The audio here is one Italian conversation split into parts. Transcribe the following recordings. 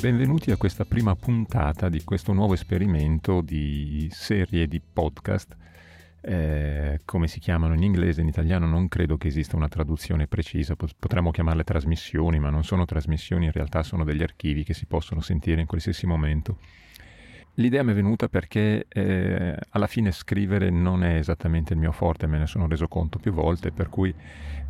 Benvenuti a questa prima puntata di questo nuovo esperimento di serie di podcast. Eh, come si chiamano in inglese, in italiano non credo che esista una traduzione precisa, potremmo chiamarle trasmissioni, ma non sono trasmissioni, in realtà sono degli archivi che si possono sentire in qualsiasi momento. L'idea mi è venuta perché eh, alla fine scrivere non è esattamente il mio forte, me ne sono reso conto più volte, per cui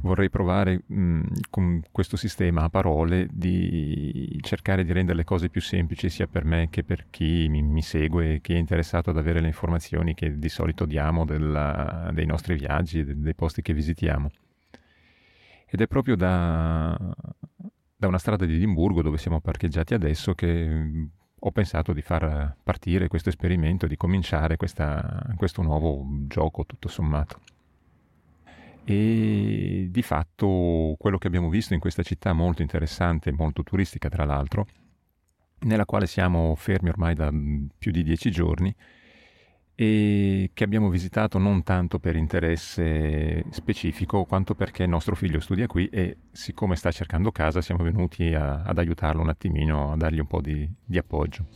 vorrei provare mh, con questo sistema a parole di cercare di rendere le cose più semplici sia per me che per chi mi, mi segue, chi è interessato ad avere le informazioni che di solito diamo della, dei nostri viaggi, dei posti che visitiamo. Ed è proprio da, da una strada di Edimburgo dove siamo parcheggiati adesso che ho pensato di far partire questo esperimento, di cominciare questa, questo nuovo gioco tutto sommato. E di fatto quello che abbiamo visto in questa città molto interessante, molto turistica tra l'altro, nella quale siamo fermi ormai da più di dieci giorni, e che abbiamo visitato non tanto per interesse specifico quanto perché nostro figlio studia qui e siccome sta cercando casa siamo venuti a, ad aiutarlo un attimino, a dargli un po' di, di appoggio.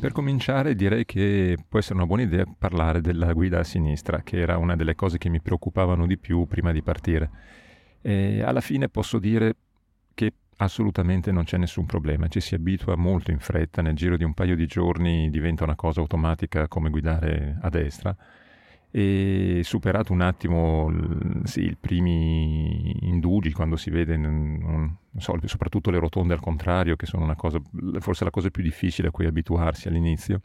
Per cominciare direi che può essere una buona idea parlare della guida a sinistra, che era una delle cose che mi preoccupavano di più prima di partire. E alla fine posso dire che Assolutamente non c'è nessun problema, ci si abitua molto in fretta, nel giro di un paio di giorni diventa una cosa automatica come guidare a destra. E superato un attimo sì, i primi indugi quando si vede so, soprattutto le rotonde al contrario che sono cosa, forse la cosa più difficile a cui abituarsi all'inizio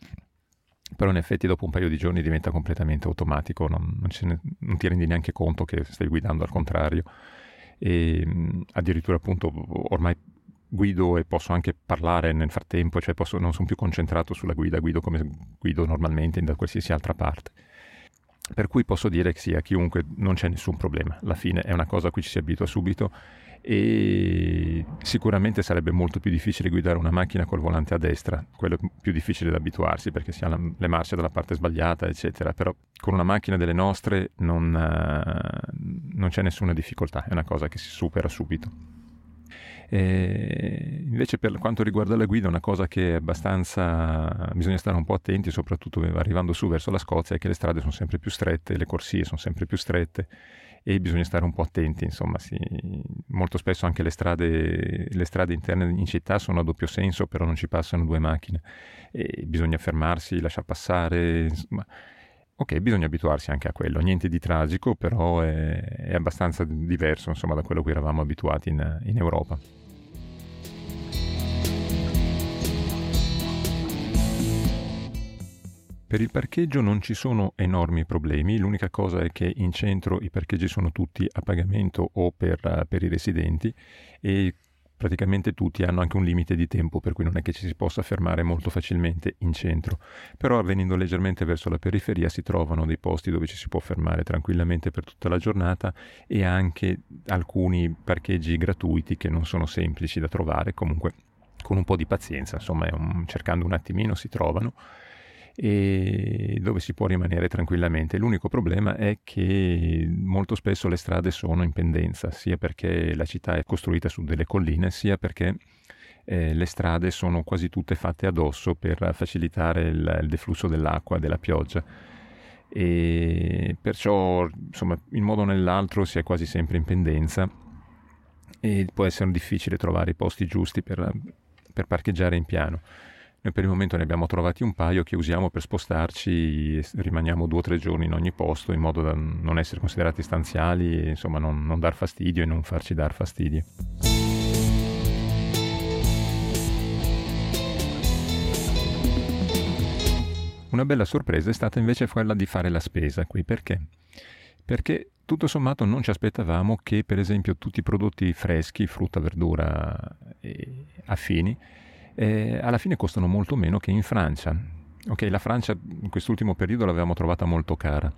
però in effetti dopo un paio di giorni diventa completamente automatico non, non, ne, non ti rendi neanche conto che stai guidando al contrario e addirittura appunto ormai guido e posso anche parlare nel frattempo, cioè posso, non sono più concentrato sulla guida, guido come guido normalmente da qualsiasi altra parte. Per cui posso dire che sì, a chiunque non c'è nessun problema, alla fine è una cosa a cui ci si abitua subito e sicuramente sarebbe molto più difficile guidare una macchina col volante a destra, quello è più difficile da abituarsi perché si ha le marce dalla parte sbagliata, eccetera, però con una macchina delle nostre non, uh, non c'è nessuna difficoltà, è una cosa che si supera subito. E invece per quanto riguarda la guida una cosa che è abbastanza bisogna stare un po' attenti soprattutto arrivando su verso la Scozia è che le strade sono sempre più strette, le corsie sono sempre più strette e bisogna stare un po' attenti, insomma, sì. molto spesso anche le strade, le strade, interne in città sono a doppio senso, però non ci passano due macchine e bisogna fermarsi, lasciar passare, insomma. Ok, bisogna abituarsi anche a quello, niente di tragico, però è, è abbastanza diverso insomma, da quello a cui eravamo abituati in, in Europa. Per il parcheggio non ci sono enormi problemi, l'unica cosa è che in centro i parcheggi sono tutti a pagamento o per, per, i residenti e praticamente tutti hanno anche un limite di tempo per cui non è che ci si possa fermare molto facilmente in centro, però venendo leggermente verso la periferia si trovano dei posti dove ci si può fermare tranquillamente per tutta la giornata e anche alcuni parcheggi gratuiti che non sono semplici da trovare, comunque con un po' di pazienza, insomma un, cercando un attimino si trovano e dove si può rimanere tranquillamente. L'unico problema è che molto spesso le strade sono in pendenza, sia perché la città è costruita su delle colline, sia perché eh, le strade sono quasi tutte fatte addosso per facilitare il, il deflusso dell'acqua, della pioggia. E perciò, insomma, in modo o nell'altro si è quasi sempre in pendenza e può essere difficile trovare i posti giusti per, per parcheggiare in piano. Noi per il momento ne abbiamo trovati un paio che usiamo per spostarci rimaniamo due o tre giorni in ogni posto in modo da non essere considerati stanziali insomma non, non dar fastidio e non farci dar fastidio. Una bella sorpresa è stata invece quella di fare la spesa qui, perché? Perché tutto sommato non ci aspettavamo che per esempio tutti i prodotti freschi, frutta, verdura e affini, eh, alla fine costano molto meno che in Francia. Ok, la Francia in quest'ultimo periodo l'avevamo trovata molto cara,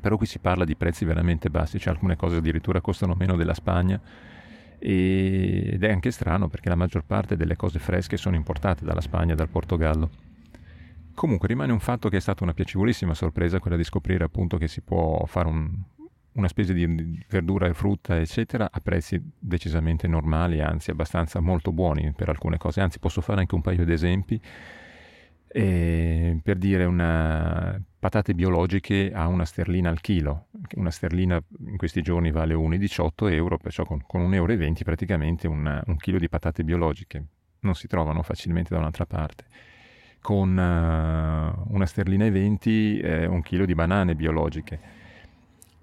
però qui si parla di prezzi veramente bassi, cioè alcune cose addirittura costano meno della Spagna ed è anche strano perché la maggior parte delle cose fresche sono importate dalla Spagna e dal Portogallo. Comunque rimane un fatto che è stata una piacevolissima sorpresa quella di scoprire appunto che si può fare un, una spesa di verdura e frutta, eccetera, a prezzi decisamente normali, anzi abbastanza molto buoni per alcune cose. Anzi, posso fare anche un paio di esempi. E per dire una patate biologiche a una sterlina al chilo. Una sterlina in questi giorni vale 1,18 euro, perciò con, con 1,20 euro praticamente una, un chilo di patate biologiche non si trovano facilmente da un'altra parte. Con uh, una sterlina e 20 eh, un chilo di banane biologiche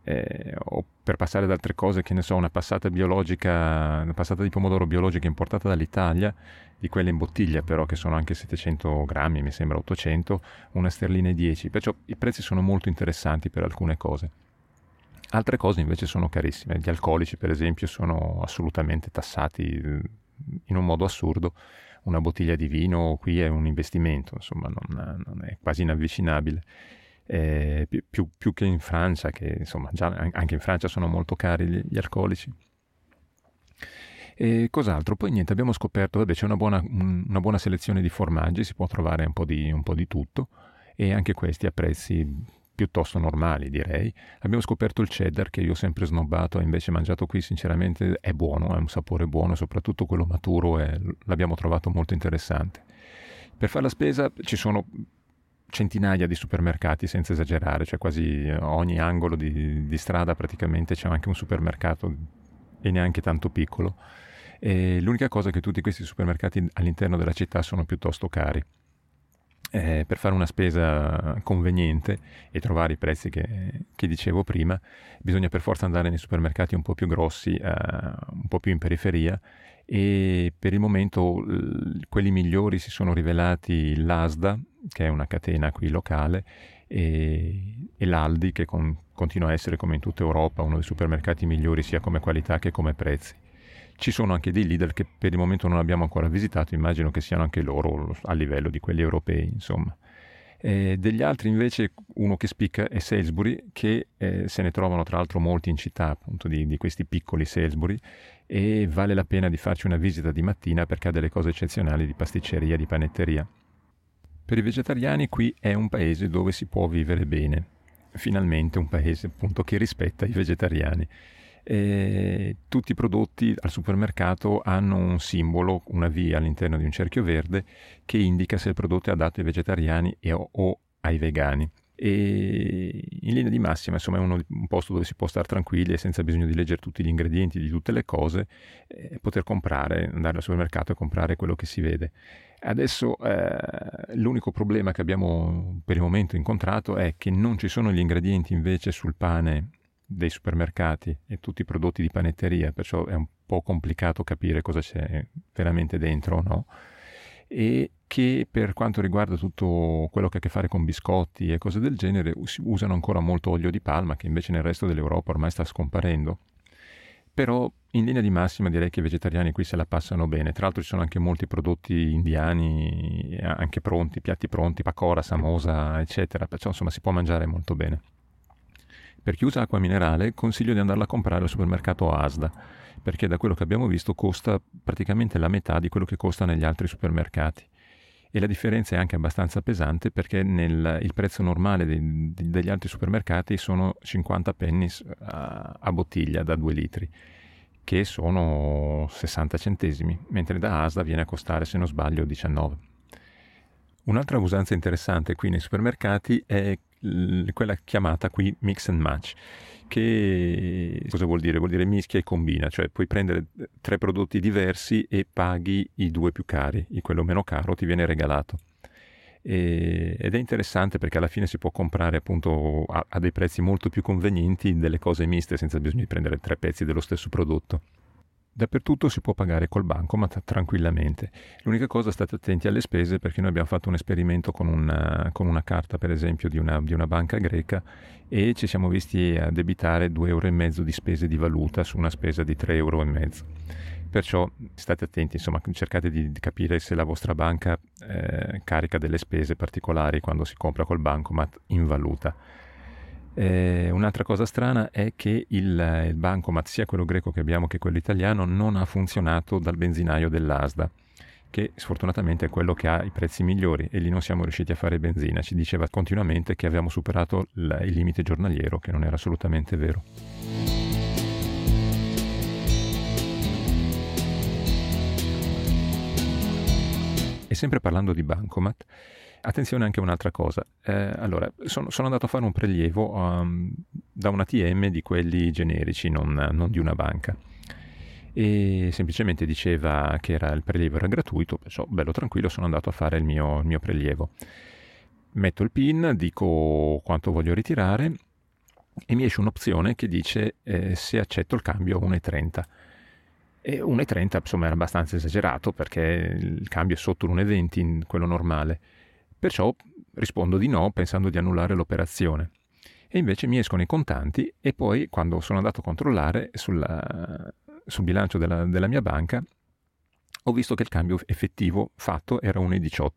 eh, o per passare ad altre cose, che ne so, una passata biologica, una passata di pomodoro biologica importata dall'Italia, di quelle in bottiglia però che sono anche 700 grammi, mi sembra 800, una sterlina e 10, perciò i prezzi sono molto interessanti per alcune cose. Altre cose invece sono carissime, gli alcolici per esempio sono assolutamente tassati eh, in un modo assurdo, una bottiglia di vino qui è un investimento, insomma non, non è quasi inavvicinabile eh, più, più, che in Francia, che insomma già anche in Francia sono molto cari gli, gli alcolici. E cos'altro? Poi niente, abbiamo scoperto, vabbè, c'è una buona, una buona selezione di formaggi, si può trovare un po, di, un po' di tutto e anche questi a prezzi piuttosto normali direi. Abbiamo scoperto il cheddar che io ho sempre snobbato e invece mangiato qui sinceramente è buono, ha un sapore buono, soprattutto quello maturo è, l'abbiamo trovato molto interessante. Per fare la spesa ci sono centinaia di supermercati senza esagerare, cioè quasi ogni angolo di, di strada praticamente c'è anche un supermercato e neanche tanto piccolo. E l'unica cosa è che tutti questi supermercati all'interno della città sono piuttosto cari. Eh, per fare una spesa conveniente e trovare i prezzi che, che, dicevo prima, bisogna per forza andare nei supermercati un po' più grossi, eh, un po' più in periferia e per il momento quelli migliori si sono rivelati l'ASDA, che è una catena qui locale, e, e l'Aldi, che con, continua a essere come in tutta Europa uno dei supermercati migliori sia come qualità che come prezzi. Ci sono anche dei leader che per il momento non abbiamo ancora visitato, immagino che siano anche loro a livello di quelli europei, insomma. Eh, degli altri invece uno che spicca è Salisbury, che eh, se ne trovano tra l'altro molti in città appunto di, di, questi piccoli Salisbury e vale la pena di farci una visita di mattina perché ha delle cose eccezionali di pasticceria, di panetteria. Per i vegetariani qui è un paese dove si può vivere bene, finalmente un paese appunto che rispetta i vegetariani. E tutti i prodotti al supermercato hanno un simbolo, una V all'interno di un cerchio verde che indica se il prodotto è adatto ai vegetariani e, o, o ai vegani. E in linea di massima, insomma, è uno, un posto dove si può stare tranquilli e senza bisogno di leggere tutti gli ingredienti di tutte le cose, eh, poter comprare, andare al supermercato e comprare quello che si vede. Adesso eh, l'unico problema che abbiamo per il momento incontrato è che non ci sono gli ingredienti invece sul pane dei supermercati e tutti i prodotti di panetteria, perciò è un po' complicato capire cosa c'è veramente dentro no. E che per quanto riguarda tutto quello che ha a che fare con biscotti e cose del genere usano ancora molto olio di palma che invece nel resto dell'Europa ormai sta scomparendo. Però in linea di massima direi che i vegetariani qui se la passano bene. Tra l'altro ci sono anche molti prodotti indiani, anche pronti, piatti pronti, pakora, samosa, eccetera. Perciò insomma si può mangiare molto bene. Per chi usa acqua minerale consiglio di andarla a comprare al supermercato Asda, perché da quello che abbiamo visto costa praticamente la metà di quello che costa negli altri supermercati. E la differenza è anche abbastanza pesante perché nel, il prezzo normale dei, degli altri supermercati sono 50 pennies a, a bottiglia da 2 litri che sono 60 centesimi, mentre da Asda viene a costare, se non sbaglio, 19. Un'altra usanza interessante qui nei supermercati è quella chiamata qui mix and match. Che cosa vuol dire? Vuol dire mischia e combina, cioè puoi prendere tre prodotti diversi e paghi i due più cari, e quello meno caro ti viene regalato. E, ed è interessante perché alla fine si può comprare appunto a, a dei prezzi molto più convenienti delle cose miste senza bisogno di prendere tre pezzi dello stesso prodotto. Dappertutto si può pagare col bancomat tranquillamente. L'unica cosa state attenti alle spese perché noi abbiamo fatto un esperimento con una, con una carta per esempio di una, di una, banca greca e ci siamo visti a debitare 2,5 euro di spese di valuta su una spesa di 3,5 euro. Perciò state attenti, insomma, cercate di, di capire se la vostra banca eh, carica delle spese particolari quando si compra col bancomat in valuta eh, un'altra cosa strana è che il, il bancomat, sia quello greco che abbiamo che quello italiano, non ha funzionato dal benzinaio dell'ASDA. che sfortunatamente è quello che ha i prezzi migliori e lì non siamo riusciti a fare benzina. Ci diceva continuamente che avevamo superato il limite giornaliero, che non era assolutamente vero. E sempre parlando di bancomat, attenzione anche a un'altra cosa. Eh, allora, sono, sono, andato a fare un prelievo um, da un ATM di quelli generici, non, non, di una banca. E semplicemente diceva che era, il prelievo era gratuito, perciò bello tranquillo sono andato a fare il mio, il mio prelievo. Metto il PIN, dico quanto voglio ritirare e mi esce un'opzione che dice eh, se accetto il cambio a 1,30. E 1,30 insomma era abbastanza esagerato perché il cambio è sotto l'1,20, quello normale. Perciò rispondo di no pensando di annullare l'operazione. E invece mi escono i contanti e poi quando sono andato a controllare sulla, sul bilancio della, della, mia banca ho visto che il cambio effettivo fatto era 1,18.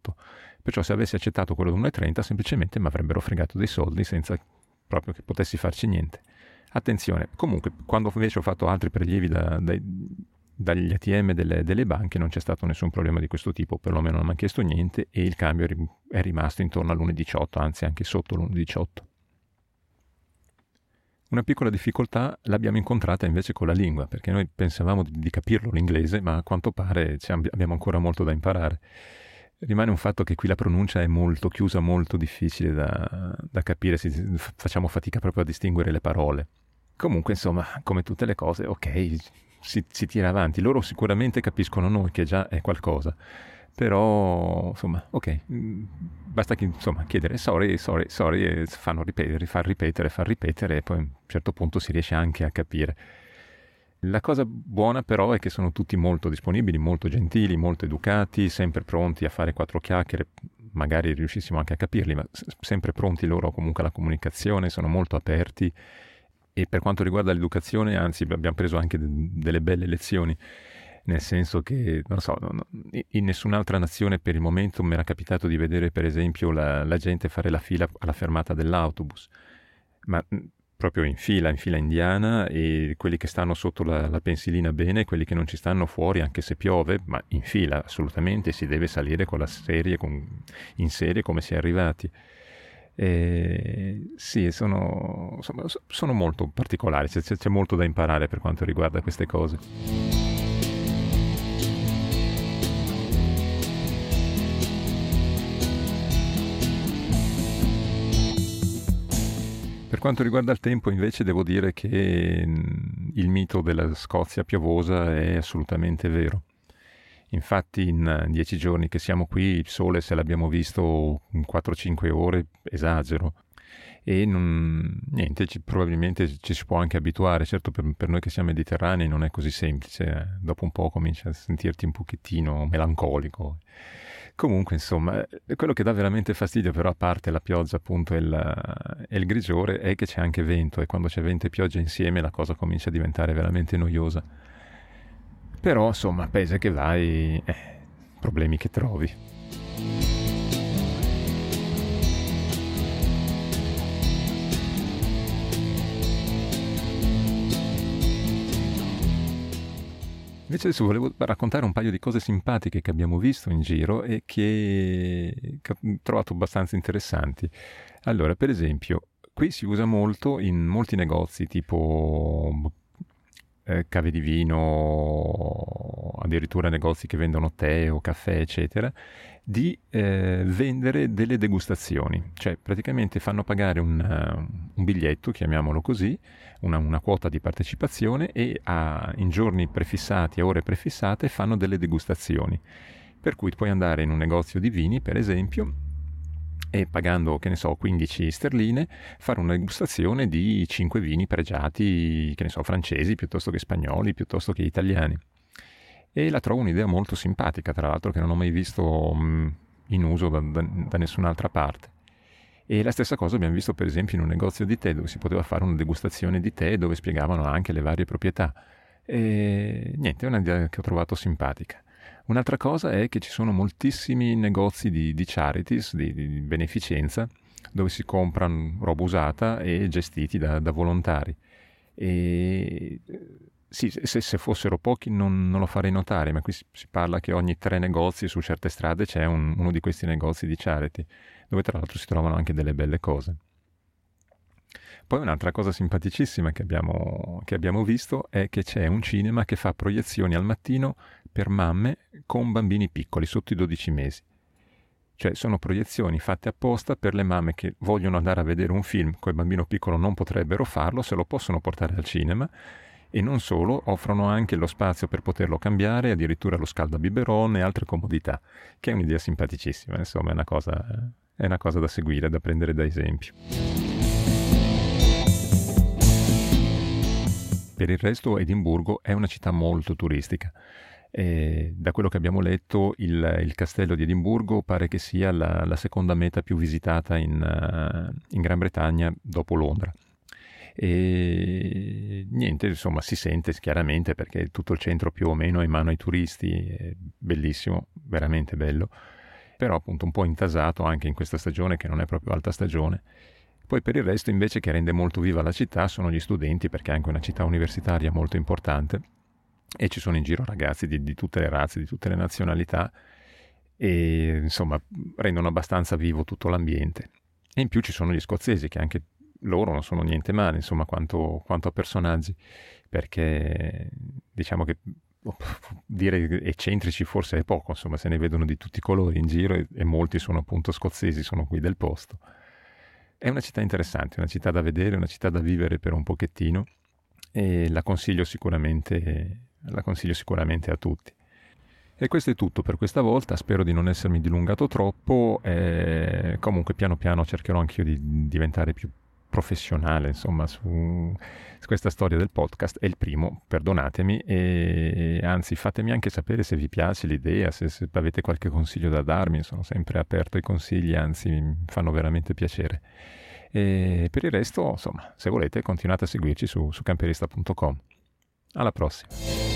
Perciò se avessi accettato quello di 1,30 semplicemente mi avrebbero fregato dei soldi senza proprio che potessi farci niente. Attenzione, comunque quando invece ho fatto altri prelievi da, dai, dagli ATM delle, delle, banche non c'è stato nessun problema di questo tipo, perlomeno non mi hanno chiesto niente e il cambio è rimasto intorno all'1,18, anzi anche sotto l'1,18. Una piccola difficoltà l'abbiamo incontrata invece con la lingua, perché noi pensavamo di capirlo l'inglese, ma a quanto pare abbiamo ancora molto da imparare. Rimane un fatto che qui la pronuncia è molto chiusa, molto difficile da, da capire, facciamo fatica proprio a distinguere le parole. Comunque, insomma, come tutte le cose, ok, si, si tira avanti. Loro sicuramente capiscono noi che già è qualcosa, però insomma, ok, mm, basta che, insomma, chiedere sorry, sorry, sorry e fanno ripetere, far ripetere, far ripetere e poi a un certo punto si riesce anche a capire. La cosa buona però è che sono tutti molto disponibili, molto gentili, molto educati, sempre pronti a fare quattro chiacchiere, magari riuscissimo anche a capirli, ma sempre pronti loro comunque alla comunicazione, sono molto aperti e per quanto riguarda l'educazione, anzi, abbiamo preso anche de- delle belle lezioni, nel senso che, non so, no, in nessun'altra nazione per il momento mi era capitato di vedere, per esempio, la, la gente fare la fila alla fermata dell'autobus, ma proprio in fila, in fila indiana, e quelli che stanno sotto la, la pensilina bene, quelli che non ci stanno fuori, anche se piove, ma in fila assolutamente si deve salire con la serie, con, in serie come si è arrivati. E sì, sono, sono molto particolari, c'è, c'è molto da imparare per quanto riguarda queste cose. Per quanto riguarda il tempo, invece, devo dire che il mito della Scozia piovosa è assolutamente vero. Infatti in dieci giorni che siamo qui il sole se l'abbiamo visto in 4-5 ore, esagero. E non, niente, ci, probabilmente ci si può anche abituare, certo per, per, noi che siamo mediterranei non è così semplice, eh. dopo un po' cominci a sentirti un pochettino melancolico. Comunque, insomma, eh, quello che dà veramente fastidio, però, a parte la pioggia, appunto, e il, e il grigiore, è che c'è anche vento, e quando c'è vento e pioggia insieme la cosa comincia a diventare veramente noiosa. Però insomma, paese che vai, eh, problemi che trovi. Invece adesso volevo raccontare un paio di cose simpatiche che abbiamo visto in giro e che, ho trovato abbastanza interessanti. Allora, per esempio, qui si usa molto in molti negozi tipo eh, cave di vino, addirittura negozi che vendono tè o caffè, eccetera, di eh, vendere delle degustazioni, cioè praticamente fanno pagare un, uh, un biglietto, chiamiamolo così, una, una, quota di partecipazione e a, in giorni prefissati, a ore prefissate, fanno delle degustazioni. Per cui puoi andare in un negozio di vini, per esempio, e pagando, che ne so, 15 sterline, fare una degustazione di 5 vini pregiati, che ne so, francesi piuttosto che spagnoli, piuttosto che italiani. E la trovo un'idea molto simpatica, tra l'altro, che non ho mai visto mm, in uso da, da, da nessun'altra parte. E la stessa cosa abbiamo visto per esempio in un negozio di tè dove si poteva fare una degustazione di tè dove spiegavano anche le varie proprietà. E niente, è un'idea che ho trovato simpatica. Un'altra cosa è che ci sono moltissimi negozi di, di charities, di, di, beneficenza, dove si comprano roba usata e gestiti da, da volontari. E sì, se, se, fossero pochi non, non, lo farei notare, ma qui si, si, parla che ogni tre negozi su certe strade c'è un, uno di questi negozi di charity, dove tra l'altro si trovano anche delle belle cose. Poi un'altra cosa simpaticissima che abbiamo, che abbiamo visto è che c'è un cinema che fa proiezioni al mattino per mamme con bambini piccoli, sotto i 12 mesi. Cioè sono proiezioni fatte apposta per le mamme che vogliono andare a vedere un film con il bambino piccolo non potrebbero farlo, se lo possono portare al cinema e non solo, offrono anche lo spazio per poterlo cambiare, addirittura lo scaldabiberone e altre comodità, che è un'idea simpaticissima, insomma è una cosa, è una cosa da seguire, da prendere da esempio. Per il resto Edimburgo è una città molto turistica. E da quello che abbiamo letto, il, il, castello di Edimburgo pare che sia la, la seconda meta più visitata in, uh, in Gran Bretagna dopo Londra. E niente, insomma, si sente chiaramente perché tutto il centro più o meno è in mano ai turisti, è bellissimo, veramente bello, però appunto un po' intasato anche in questa stagione che non è proprio alta stagione. Poi per il resto invece che rende molto viva la città sono gli studenti perché è anche una città universitaria molto importante e ci sono in giro ragazzi di, di tutte le razze, di tutte le nazionalità e insomma rendono abbastanza vivo tutto l'ambiente. E in più ci sono gli scozzesi che anche loro non sono niente male, insomma, quanto, quanto a personaggi, perché diciamo che oh, dire eccentrici forse è poco, insomma, se ne vedono di tutti i colori in giro e, e molti sono appunto scozzesi, sono qui del posto. È una città interessante, una città da vedere, una città da vivere per un pochettino e la consiglio sicuramente, la consiglio sicuramente a tutti. E questo è tutto per questa volta, spero di non essermi dilungato troppo, e comunque piano piano cercherò anch'io di diventare più professionale, insomma, su, su, questa storia del podcast. È il primo, perdonatemi, e anzi fatemi anche sapere se vi piace l'idea, se, se avete qualche consiglio da darmi, sono sempre aperto ai consigli, anzi mi fanno veramente piacere. E per il resto, insomma, se volete continuate a seguirci su, su camperista.com. Alla prossima!